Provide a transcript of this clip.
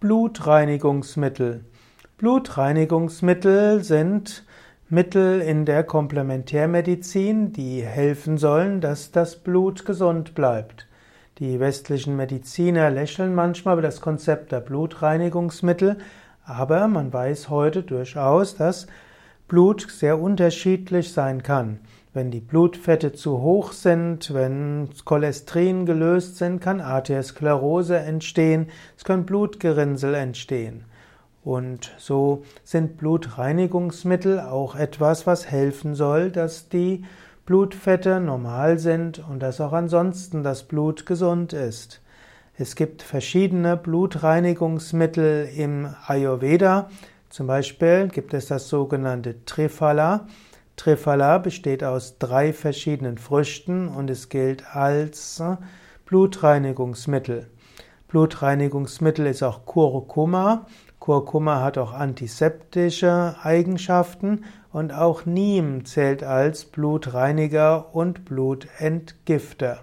Blutreinigungsmittel. Blutreinigungsmittel sind Mittel in der Komplementärmedizin, die helfen sollen, dass das Blut gesund bleibt. Die westlichen Mediziner lächeln manchmal über das Konzept der Blutreinigungsmittel, aber man weiß heute durchaus, dass Blut sehr unterschiedlich sein kann. Wenn die Blutfette zu hoch sind, wenn Cholesterin gelöst sind, kann Arteriosklerose entstehen, es können Blutgerinnsel entstehen. Und so sind Blutreinigungsmittel auch etwas, was helfen soll, dass die Blutfette normal sind und dass auch ansonsten das Blut gesund ist. Es gibt verschiedene Blutreinigungsmittel im Ayurveda. Zum Beispiel gibt es das sogenannte Triphala. Triphala besteht aus drei verschiedenen Früchten und es gilt als Blutreinigungsmittel. Blutreinigungsmittel ist auch Kurkuma. Kurkuma hat auch antiseptische Eigenschaften und auch Neem zählt als Blutreiniger und Blutentgifter.